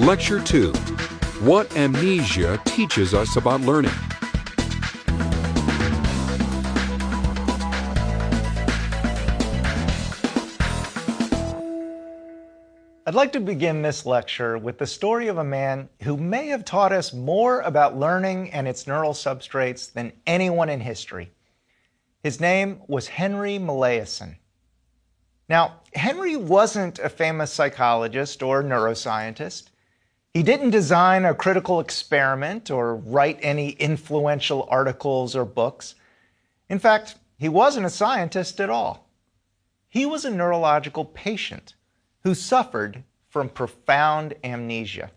Lecture 2 What Amnesia Teaches Us About Learning. I'd like to begin this lecture with the story of a man who may have taught us more about learning and its neural substrates than anyone in history. His name was Henry Molaison. Now, Henry wasn't a famous psychologist or neuroscientist. He didn't design a critical experiment or write any influential articles or books. In fact, he wasn't a scientist at all. He was a neurological patient who suffered from profound amnesia.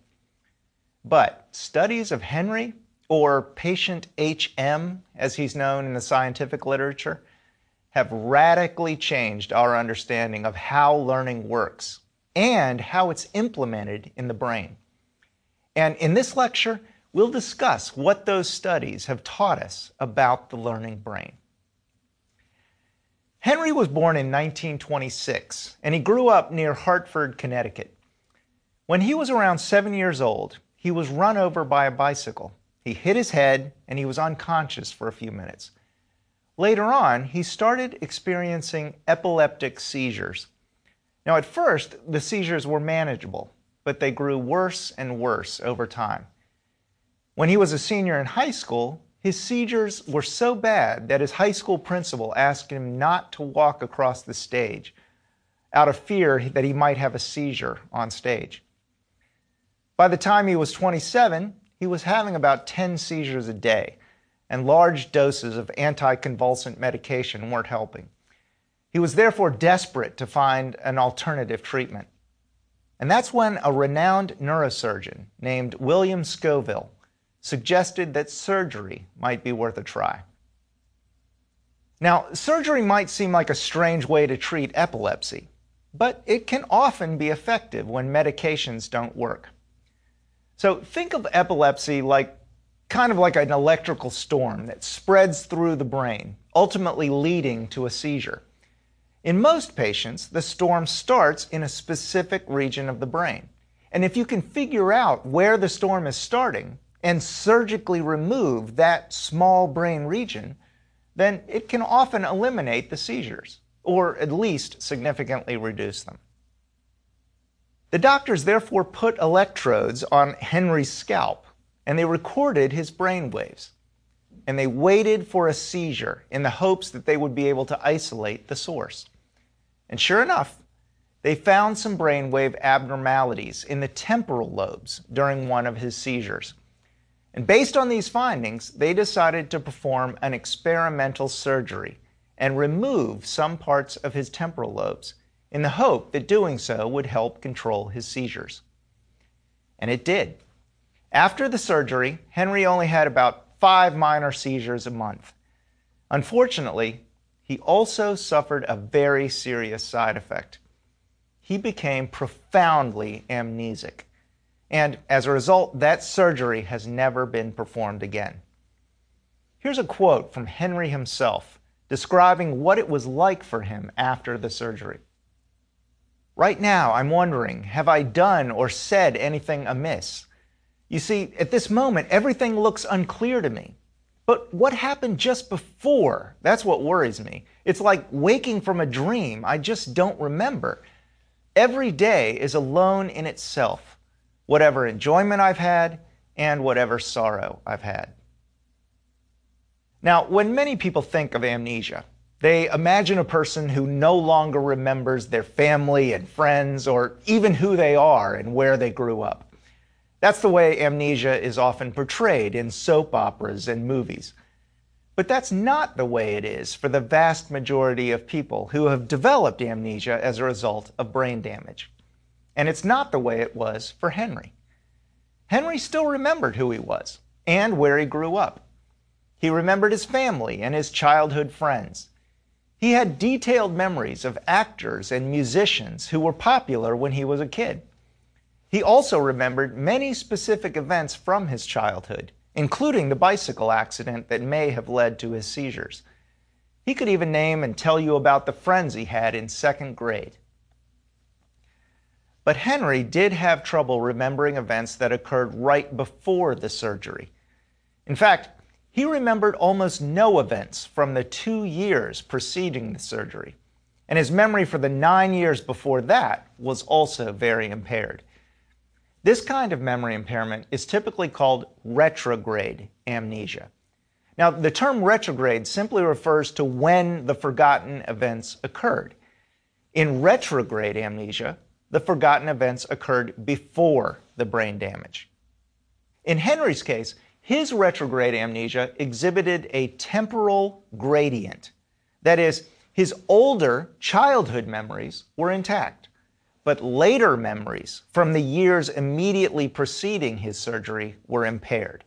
But studies of Henry, or patient HM as he's known in the scientific literature, have radically changed our understanding of how learning works and how it's implemented in the brain. And in this lecture, we'll discuss what those studies have taught us about the learning brain. Henry was born in 1926, and he grew up near Hartford, Connecticut. When he was around seven years old, he was run over by a bicycle. He hit his head, and he was unconscious for a few minutes. Later on, he started experiencing epileptic seizures. Now, at first, the seizures were manageable, but they grew worse and worse over time. When he was a senior in high school, his seizures were so bad that his high school principal asked him not to walk across the stage out of fear that he might have a seizure on stage. By the time he was 27, he was having about 10 seizures a day, and large doses of anticonvulsant medication weren't helping. He was therefore desperate to find an alternative treatment. And that's when a renowned neurosurgeon named William Scoville suggested that surgery might be worth a try. Now, surgery might seem like a strange way to treat epilepsy, but it can often be effective when medications don't work. So think of epilepsy like kind of like an electrical storm that spreads through the brain, ultimately leading to a seizure. In most patients, the storm starts in a specific region of the brain. And if you can figure out where the storm is starting, and surgically remove that small brain region, then it can often eliminate the seizures, or at least significantly reduce them. The doctors therefore put electrodes on Henry's scalp, and they recorded his brain waves. And they waited for a seizure in the hopes that they would be able to isolate the source. And sure enough, they found some brainwave abnormalities in the temporal lobes during one of his seizures. And based on these findings, they decided to perform an experimental surgery and remove some parts of his temporal lobes in the hope that doing so would help control his seizures. And it did. After the surgery, Henry only had about five minor seizures a month. Unfortunately, he also suffered a very serious side effect. He became profoundly amnesic and as a result, that surgery has never been performed again. Here's a quote from Henry himself describing what it was like for him after the surgery. Right now, I'm wondering have I done or said anything amiss? You see, at this moment, everything looks unclear to me. But what happened just before? That's what worries me. It's like waking from a dream I just don't remember. Every day is alone in itself whatever enjoyment I've had and whatever sorrow I've had. Now, when many people think of amnesia, they imagine a person who no longer remembers their family and friends or even who they are and where they grew up. That's the way amnesia is often portrayed in soap operas and movies. But that's not the way it is for the vast majority of people who have developed amnesia as a result of brain damage. And it's not the way it was for Henry. Henry still remembered who he was and where he grew up. He remembered his family and his childhood friends. He had detailed memories of actors and musicians who were popular when he was a kid. He also remembered many specific events from his childhood, including the bicycle accident that may have led to his seizures. He could even name and tell you about the friends he had in second grade. But Henry did have trouble remembering events that occurred right before the surgery. In fact, he remembered almost no events from the two years preceding the surgery, and his memory for the nine years before that was also very impaired. This kind of memory impairment is typically called retrograde amnesia. Now, the term retrograde simply refers to when the forgotten events occurred. In retrograde amnesia, the forgotten events occurred before the brain damage. In Henry's case, his retrograde amnesia exhibited a temporal gradient. That is, his older childhood memories were intact, but later memories from the years immediately preceding his surgery were impaired.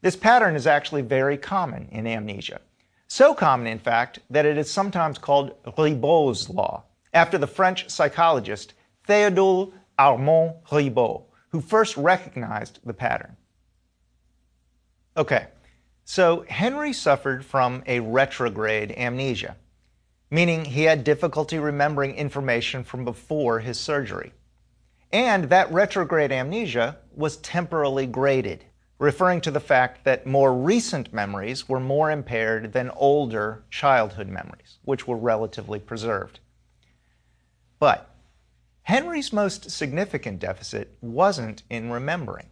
This pattern is actually very common in amnesia. So common, in fact, that it is sometimes called Ribot's law after the French psychologist Theodule Armand Ribot, who first recognized the pattern. Okay, so Henry suffered from a retrograde amnesia, meaning he had difficulty remembering information from before his surgery. And that retrograde amnesia was temporally graded, referring to the fact that more recent memories were more impaired than older childhood memories, which were relatively preserved. But Henry's most significant deficit wasn't in remembering,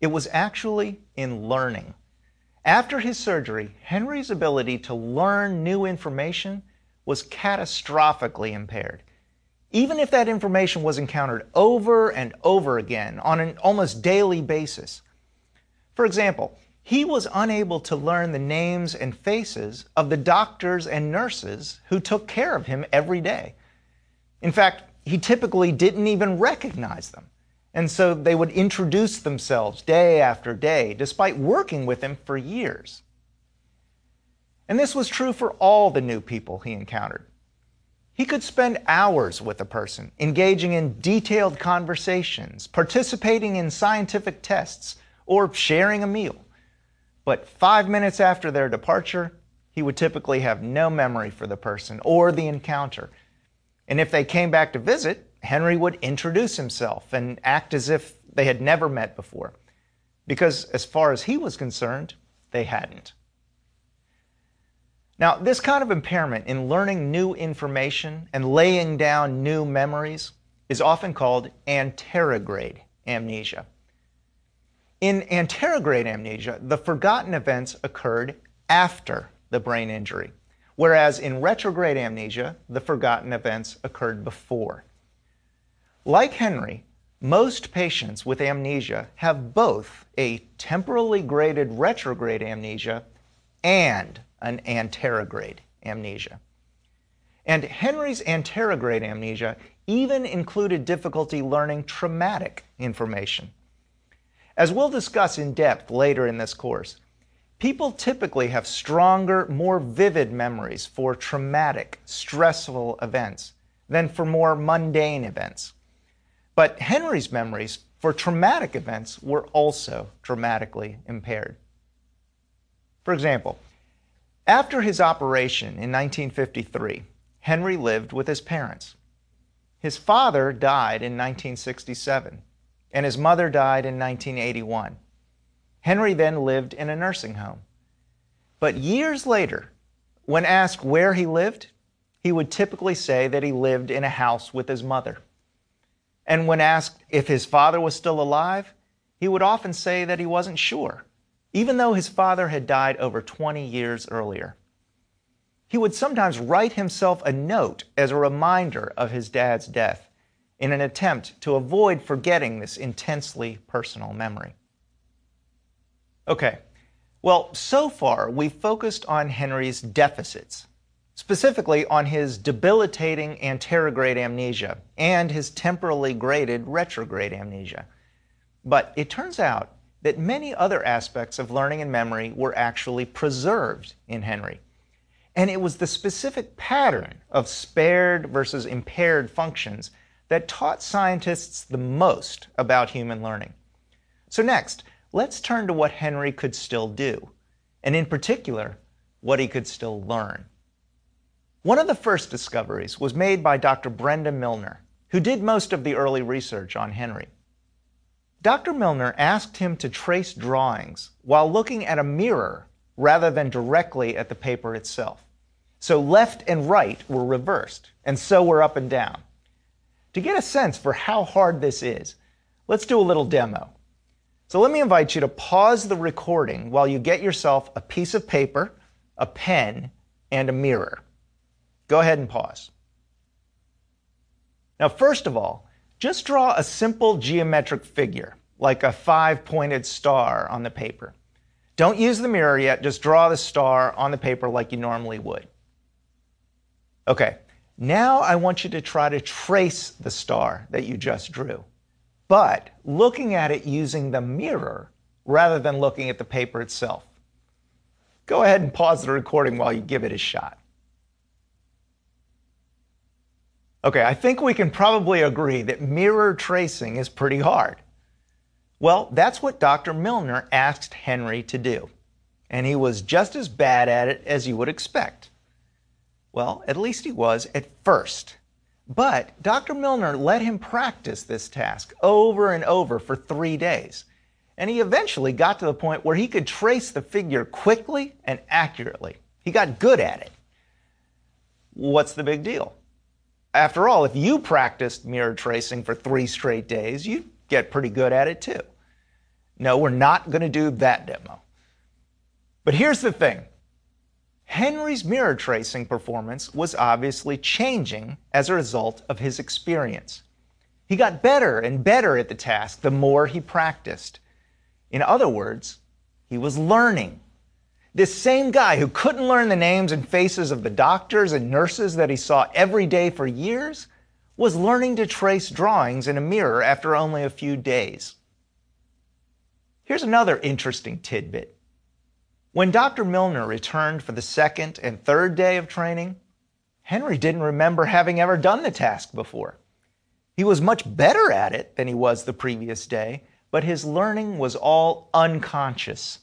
it was actually in learning. After his surgery, Henry's ability to learn new information was catastrophically impaired. Even if that information was encountered over and over again on an almost daily basis. For example, he was unable to learn the names and faces of the doctors and nurses who took care of him every day. In fact, he typically didn't even recognize them. And so they would introduce themselves day after day, despite working with him for years. And this was true for all the new people he encountered. He could spend hours with a person, engaging in detailed conversations, participating in scientific tests, or sharing a meal. But five minutes after their departure, he would typically have no memory for the person or the encounter, and if they came back to visit, Henry would introduce himself and act as if they had never met before, because as far as he was concerned, they hadn't. Now, this kind of impairment in learning new information and laying down new memories is often called anterograde amnesia. In anterograde amnesia, the forgotten events occurred after the brain injury whereas in retrograde amnesia, the forgotten events occurred before. Like Henry, most patients with amnesia have both a temporally graded retrograde amnesia and an anterograde amnesia. And Henry's anterograde amnesia even included difficulty learning traumatic information. As we'll discuss in depth later in this course, People typically have stronger, more vivid memories for traumatic, stressful events than for more mundane events. But Henry's memories for traumatic events were also dramatically impaired. For example, after his operation in 1953, Henry lived with his parents. His father died in 1967, and his mother died in 1981. Henry then lived in a nursing home. But years later, when asked where he lived, he would typically say that he lived in a house with his mother. And when asked if his father was still alive, he would often say that he wasn't sure, even though his father had died over 20 years earlier. He would sometimes write himself a note as a reminder of his dad's death in an attempt to avoid forgetting this intensely personal memory. Okay, well, so far we've focused on Henry's deficits, specifically on his debilitating anterograde amnesia and his temporally graded retrograde amnesia. But it turns out that many other aspects of learning and memory were actually preserved in Henry. And it was the specific pattern of spared versus impaired functions that taught scientists the most about human learning. So, next, let's turn to what Henry could still do, and in particular, what he could still learn. One of the first discoveries was made by Dr. Brenda Milner, who did most of the early research on Henry. Dr. Milner asked him to trace drawings while looking at a mirror rather than directly at the paper itself. So left and right were reversed, and so were up and down. To get a sense for how hard this is, let's do a little demo. So let me invite you to pause the recording while you get yourself a piece of paper, a pen, and a mirror. Go ahead and pause. Now, first of all, just draw a simple geometric figure, like a five pointed star on the paper. Don't use the mirror yet, just draw the star on the paper like you normally would. Okay, now I want you to try to trace the star that you just drew, but looking at it using the mirror rather than looking at the paper itself. Go ahead and pause the recording while you give it a shot. Okay, I think we can probably agree that mirror tracing is pretty hard. Well, that's what Dr. Milner asked Henry to do, and he was just as bad at it as you would expect. Well, at least he was at first. But Dr. Milner let him practice this task over and over for three days. And he eventually got to the point where he could trace the figure quickly and accurately. He got good at it. What's the big deal? After all, if you practiced mirror tracing for three straight days, you'd get pretty good at it too. No, we're not going to do that demo. But here's the thing Henry's mirror tracing performance was obviously changing as a result of his experience. He got better and better at the task the more he practiced. In other words, he was learning. This same guy who couldn't learn the names and faces of the doctors and nurses that he saw every day for years was learning to trace drawings in a mirror after only a few days. Here's another interesting tidbit. When Dr. Milner returned for the second and third day of training, Henry didn't remember having ever done the task before. He was much better at it than he was the previous day, but his learning was all unconscious.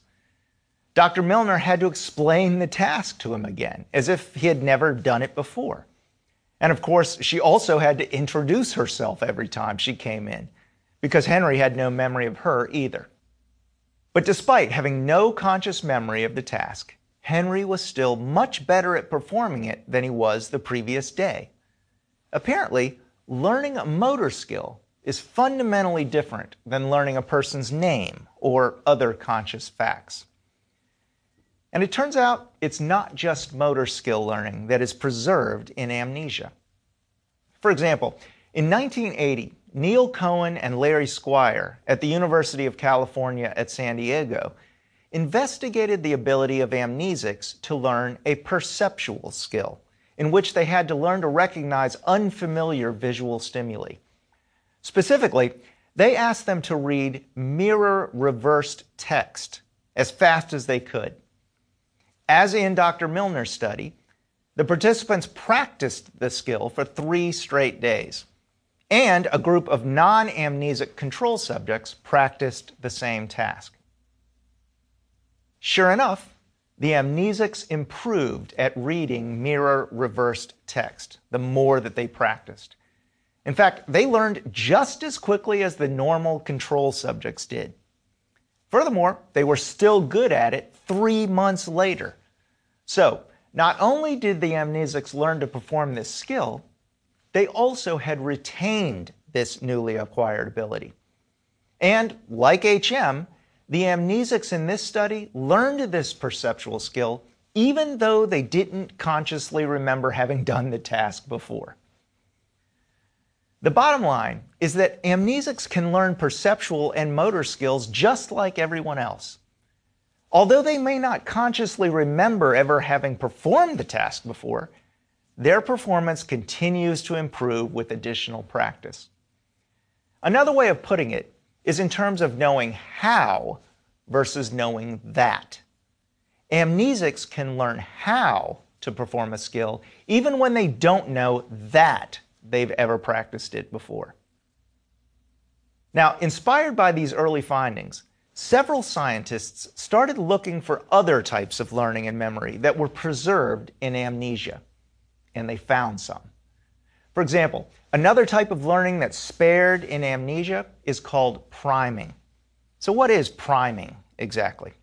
Dr. Milner had to explain the task to him again, as if he had never done it before. And of course, she also had to introduce herself every time she came in, because Henry had no memory of her either. But despite having no conscious memory of the task, Henry was still much better at performing it than he was the previous day. Apparently, learning a motor skill is fundamentally different than learning a person's name or other conscious facts. And it turns out it's not just motor skill learning that is preserved in amnesia. For example, in 1980, Neil Cohen and Larry Squire at the University of California at San Diego investigated the ability of amnesics to learn a perceptual skill, in which they had to learn to recognize unfamiliar visual stimuli. Specifically, they asked them to read mirror reversed text as fast as they could. As in Dr. Milner's study, the participants practiced the skill for three straight days, and a group of non amnesic control subjects practiced the same task. Sure enough, the amnesics improved at reading mirror reversed text the more that they practiced. In fact, they learned just as quickly as the normal control subjects did. Furthermore, they were still good at it three months later. So, not only did the amnesics learn to perform this skill, they also had retained this newly acquired ability. And like HM, the amnesics in this study learned this perceptual skill even though they didn't consciously remember having done the task before. The bottom line is that amnesics can learn perceptual and motor skills just like everyone else. Although they may not consciously remember ever having performed the task before, their performance continues to improve with additional practice. Another way of putting it is in terms of knowing how versus knowing that. Amnesics can learn how to perform a skill even when they don't know that they've ever practiced it before. Now, inspired by these early findings, several scientists started looking for other types of learning and memory that were preserved in amnesia, and they found some. For example, another type of learning that's spared in amnesia is called priming. So, what is priming exactly?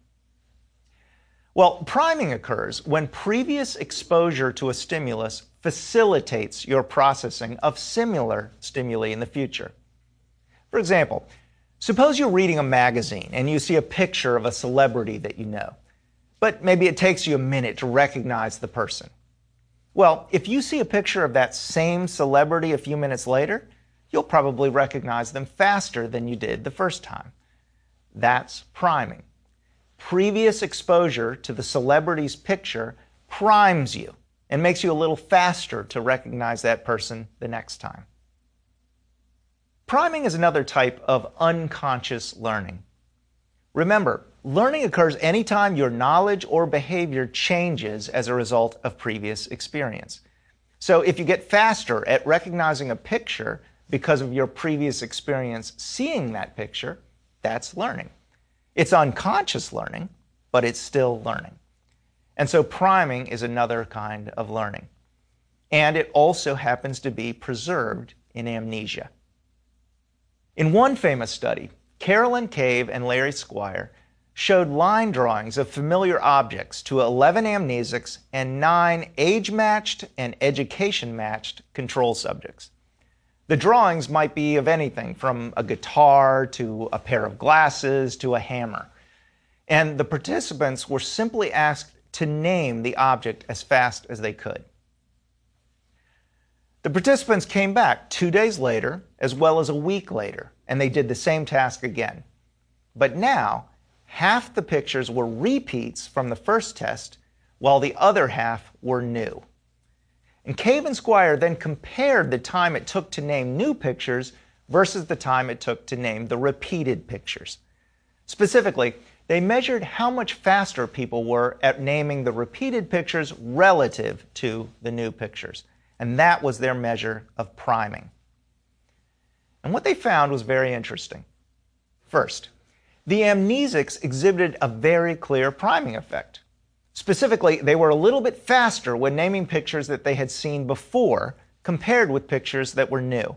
Well, priming occurs when previous exposure to a stimulus facilitates your processing of similar stimuli in the future. For example, suppose you're reading a magazine and you see a picture of a celebrity that you know, but maybe it takes you a minute to recognize the person. Well, if you see a picture of that same celebrity a few minutes later, you'll probably recognize them faster than you did the first time. That's priming. Previous exposure to the celebrity's picture primes you and makes you a little faster to recognize that person the next time. Priming is another type of unconscious learning. Remember, learning occurs anytime your knowledge or behavior changes as a result of previous experience. So if you get faster at recognizing a picture because of your previous experience seeing that picture, that's learning. It's unconscious learning, but it's still learning. And so priming is another kind of learning. And it also happens to be preserved in amnesia. In one famous study, Carolyn Cave and Larry Squire showed line drawings of familiar objects to 11 amnesics and 9 age matched and education matched control subjects. The drawings might be of anything from a guitar to a pair of glasses to a hammer. And the participants were simply asked to name the object as fast as they could. The participants came back two days later, as well as a week later, and they did the same task again. But now, half the pictures were repeats from the first test, while the other half were new. And Cave and Squire then compared the time it took to name new pictures versus the time it took to name the repeated pictures. Specifically, they measured how much faster people were at naming the repeated pictures relative to the new pictures. And that was their measure of priming. And what they found was very interesting. First, the amnesics exhibited a very clear priming effect. Specifically, they were a little bit faster when naming pictures that they had seen before compared with pictures that were new.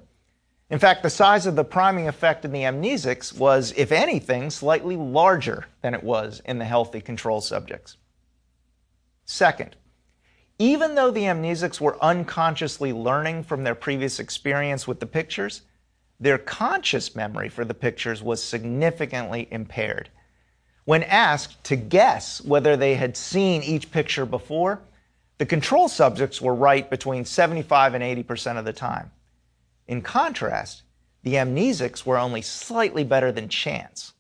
In fact, the size of the priming effect in the amnesics was, if anything, slightly larger than it was in the healthy control subjects. Second, even though the amnesics were unconsciously learning from their previous experience with the pictures, their conscious memory for the pictures was significantly impaired. When asked to guess whether they had seen each picture before, the control subjects were right between 75 and 80% of the time. In contrast, the amnesics were only slightly better than chance.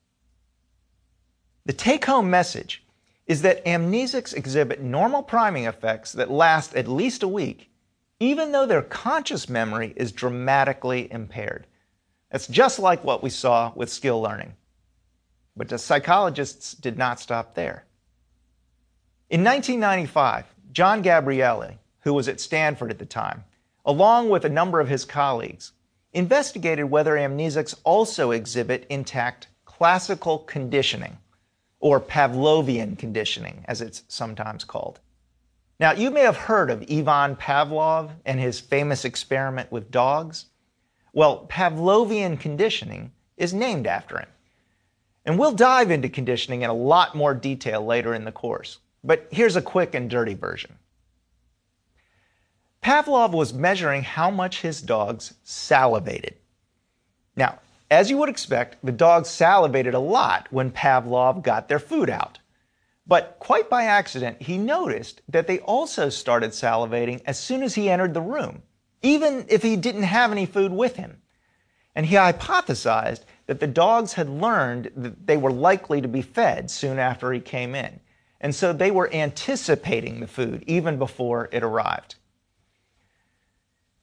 The take home message is that amnesics exhibit normal priming effects that last at least a week, even though their conscious memory is dramatically impaired. That's just like what we saw with skill learning. But the psychologists did not stop there. In 1995, John Gabrieli, who was at Stanford at the time, along with a number of his colleagues, investigated whether amnesics also exhibit intact classical conditioning, or Pavlovian conditioning, as it's sometimes called. Now, you may have heard of Ivan Pavlov and his famous experiment with dogs. Well, Pavlovian conditioning is named after him. And we'll dive into conditioning in a lot more detail later in the course. But here's a quick and dirty version. Pavlov was measuring how much his dogs salivated. Now, as you would expect, the dogs salivated a lot when Pavlov got their food out. But quite by accident, he noticed that they also started salivating as soon as he entered the room even if he didn't have any food with him. And he hypothesized that the dogs had learned that they were likely to be fed soon after he came in. And so they were anticipating the food even before it arrived.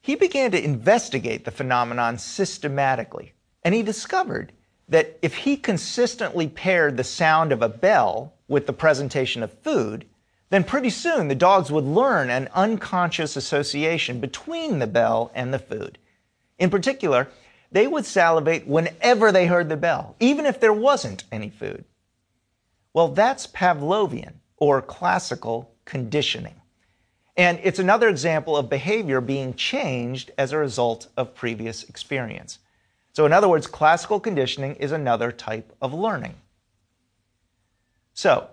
He began to investigate the phenomenon systematically, and he discovered that if he consistently paired the sound of a bell with the presentation of food, then pretty soon the dogs would learn an unconscious association between the bell and the food. In particular, they would salivate whenever they heard the bell, even if there wasn't any food. Well, that's Pavlovian or classical conditioning. And it's another example of behavior being changed as a result of previous experience. So, in other words, classical conditioning is another type of learning. So,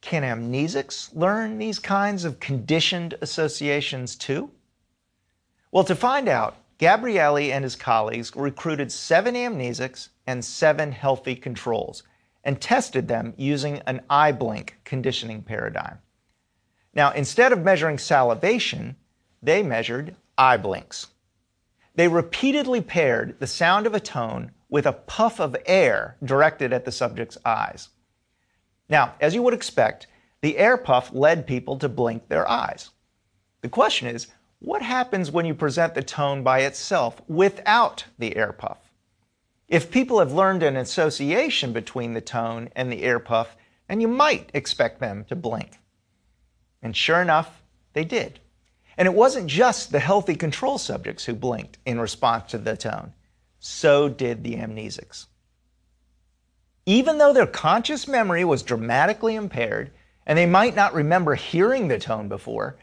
can amnesics learn these kinds of conditioned associations too? Well, to find out, Gabrieli and his colleagues recruited seven amnesics and seven healthy controls and tested them using an eye blink conditioning paradigm. Now, instead of measuring salivation, they measured eye blinks. They repeatedly paired the sound of a tone with a puff of air directed at the subject's eyes. Now, as you would expect, the air puff led people to blink their eyes. The question is, what happens when you present the tone by itself without the air puff? If people have learned an association between the tone and the air puff, then you might expect them to blink. And sure enough, they did. And it wasn't just the healthy control subjects who blinked in response to the tone, so did the amnesics. Even though their conscious memory was dramatically impaired and they might not remember hearing the tone before,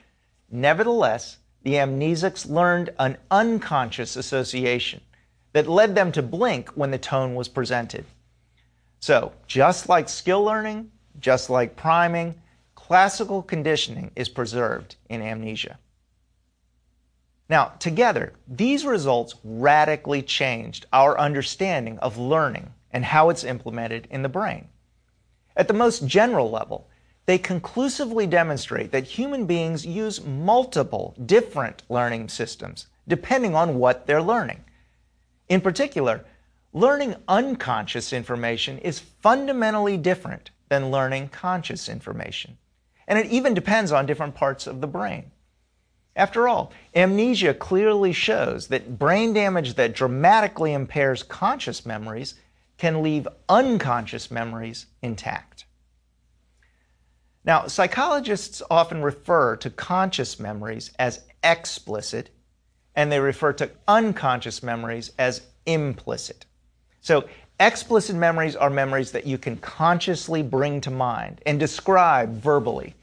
nevertheless, the amnesics learned an unconscious association that led them to blink when the tone was presented. So, just like skill learning, just like priming, classical conditioning is preserved in amnesia. Now, together, these results radically changed our understanding of learning and how it's implemented in the brain. At the most general level, they conclusively demonstrate that human beings use multiple different learning systems depending on what they're learning. In particular, learning unconscious information is fundamentally different than learning conscious information. And it even depends on different parts of the brain. After all, amnesia clearly shows that brain damage that dramatically impairs conscious memories can leave unconscious memories intact. Now, psychologists often refer to conscious memories as explicit, and they refer to unconscious memories as implicit. So, explicit memories are memories that you can consciously bring to mind and describe verbally.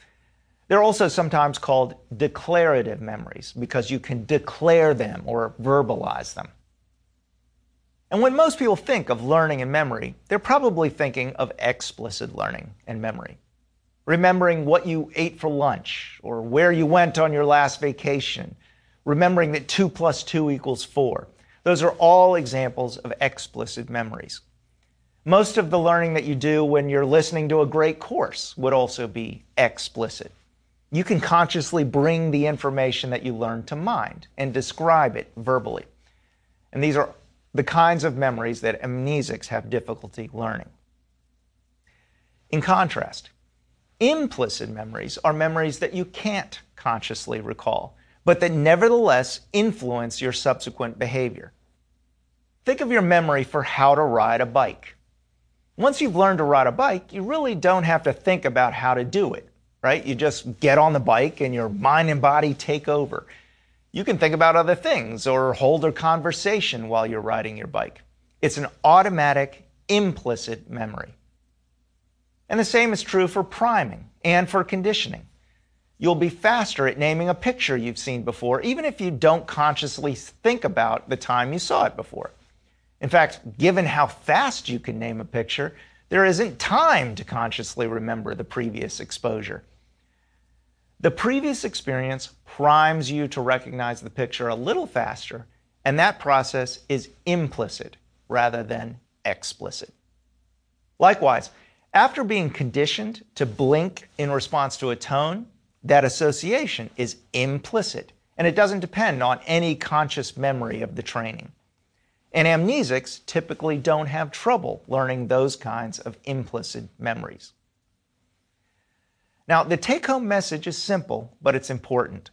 They're also sometimes called declarative memories because you can declare them or verbalize them. And when most people think of learning and memory, they're probably thinking of explicit learning and memory remembering what you ate for lunch or where you went on your last vacation, remembering that 2 plus 2 equals 4. Those are all examples of explicit memories. Most of the learning that you do when you're listening to a great course would also be explicit. You can consciously bring the information that you learned to mind and describe it verbally. And these are the kinds of memories that amnesics have difficulty learning. In contrast, Implicit memories are memories that you can't consciously recall, but that nevertheless influence your subsequent behavior. Think of your memory for how to ride a bike. Once you've learned to ride a bike, you really don't have to think about how to do it, right? You just get on the bike and your mind and body take over. You can think about other things or hold a conversation while you're riding your bike. It's an automatic, implicit memory. And the same is true for priming and for conditioning. You'll be faster at naming a picture you've seen before, even if you don't consciously think about the time you saw it before. In fact, given how fast you can name a picture, there isn't time to consciously remember the previous exposure. The previous experience primes you to recognize the picture a little faster, and that process is implicit rather than explicit. Likewise, after being conditioned to blink in response to a tone, that association is implicit and it doesn't depend on any conscious memory of the training. And amnesics typically don't have trouble learning those kinds of implicit memories. Now, the take home message is simple, but it's important.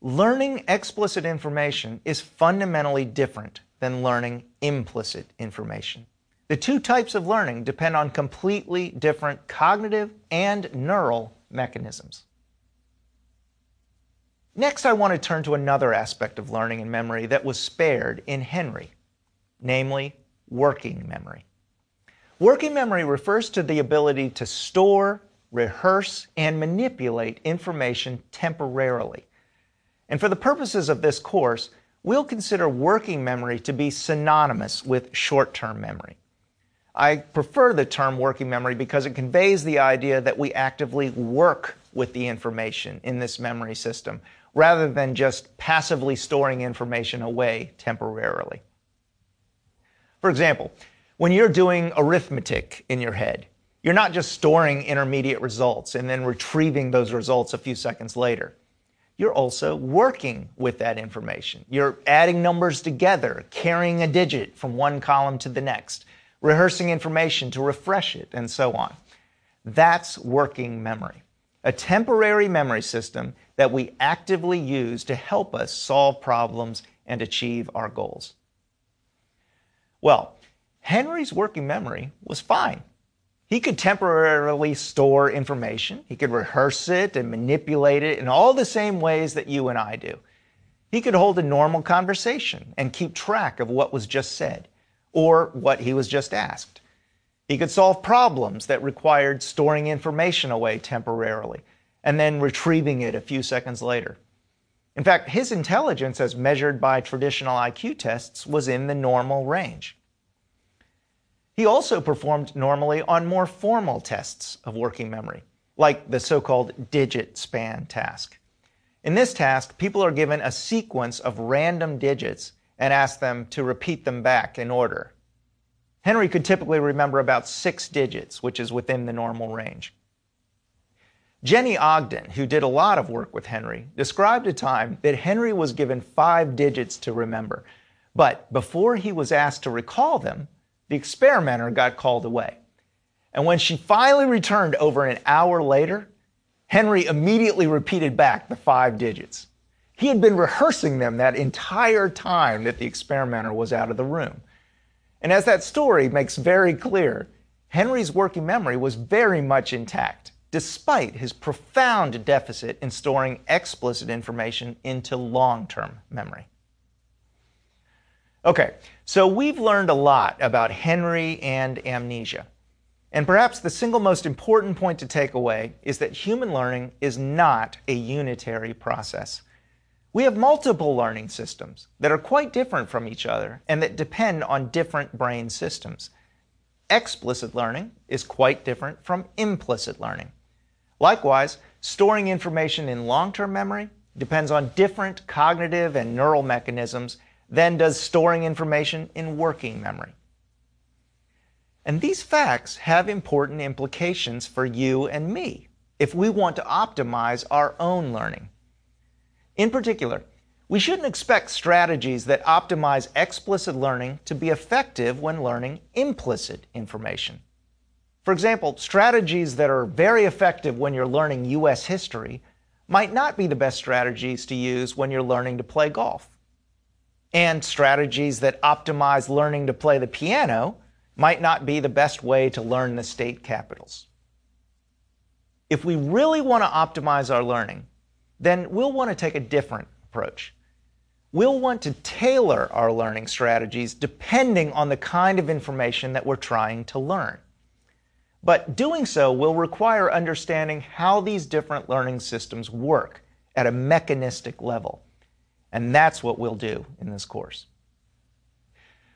Learning explicit information is fundamentally different than learning implicit information. The two types of learning depend on completely different cognitive and neural mechanisms. Next, I want to turn to another aspect of learning and memory that was spared in Henry, namely working memory. Working memory refers to the ability to store rehearse, and manipulate information temporarily. And for the purposes of this course, we'll consider working memory to be synonymous with short term memory. I prefer the term working memory because it conveys the idea that we actively work with the information in this memory system rather than just passively storing information away temporarily. For example, when you're doing arithmetic in your head, you're not just storing intermediate results and then retrieving those results a few seconds later. You're also working with that information. You're adding numbers together, carrying a digit from one column to the next, rehearsing information to refresh it, and so on. That's working memory, a temporary memory system that we actively use to help us solve problems and achieve our goals. Well, Henry's working memory was fine. He could temporarily store information. He could rehearse it and manipulate it in all the same ways that you and I do. He could hold a normal conversation and keep track of what was just said or what he was just asked. He could solve problems that required storing information away temporarily and then retrieving it a few seconds later. In fact, his intelligence, as measured by traditional IQ tests, was in the normal range. He also performed normally on more formal tests of working memory, like the so called digit span task. In this task, people are given a sequence of random digits and asked them to repeat them back in order. Henry could typically remember about six digits, which is within the normal range. Jenny Ogden, who did a lot of work with Henry, described a time that Henry was given five digits to remember, but before he was asked to recall them, the experimenter got called away. And when she finally returned over an hour later, Henry immediately repeated back the five digits. He had been rehearsing them that entire time that the experimenter was out of the room. And as that story makes very clear, Henry's working memory was very much intact, despite his profound deficit in storing explicit information into long term memory. Okay, so we've learned a lot about Henry and amnesia. And perhaps the single most important point to take away is that human learning is not a unitary process. We have multiple learning systems that are quite different from each other and that depend on different brain systems. Explicit learning is quite different from implicit learning. Likewise, storing information in long term memory depends on different cognitive and neural mechanisms than does storing information in working memory. And these facts have important implications for you and me if we want to optimize our own learning. In particular, we shouldn't expect strategies that optimize explicit learning to be effective when learning implicit information. For example, strategies that are very effective when you're learning U.S. history might not be the best strategies to use when you're learning to play golf and strategies that optimize learning to play the piano might not be the best way to learn the state capitals. If we really want to optimize our learning, then we'll want to take a different approach. We'll want to tailor our learning strategies depending on the kind of information that we're trying to learn. But doing so will require understanding how these different learning systems work at a mechanistic level. And that's what we'll do in this course.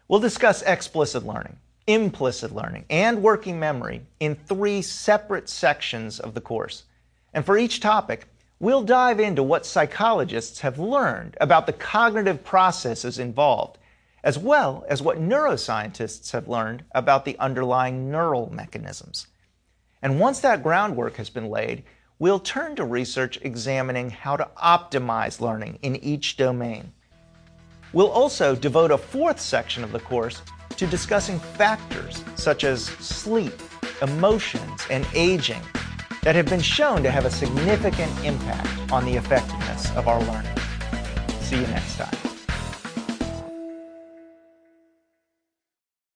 We'll discuss explicit learning, implicit learning, and working memory in three separate sections of the course. And for each topic, we'll dive into what psychologists have learned about the cognitive processes involved, as well as what neuroscientists have learned about the underlying neural mechanisms. And once that groundwork has been laid, we'll turn to research examining how to optimize learning in each domain. We'll also devote a fourth section of the course to discussing factors such as sleep, emotions, and aging that have been shown to have a significant impact on the effectiveness of our learning. See you next time.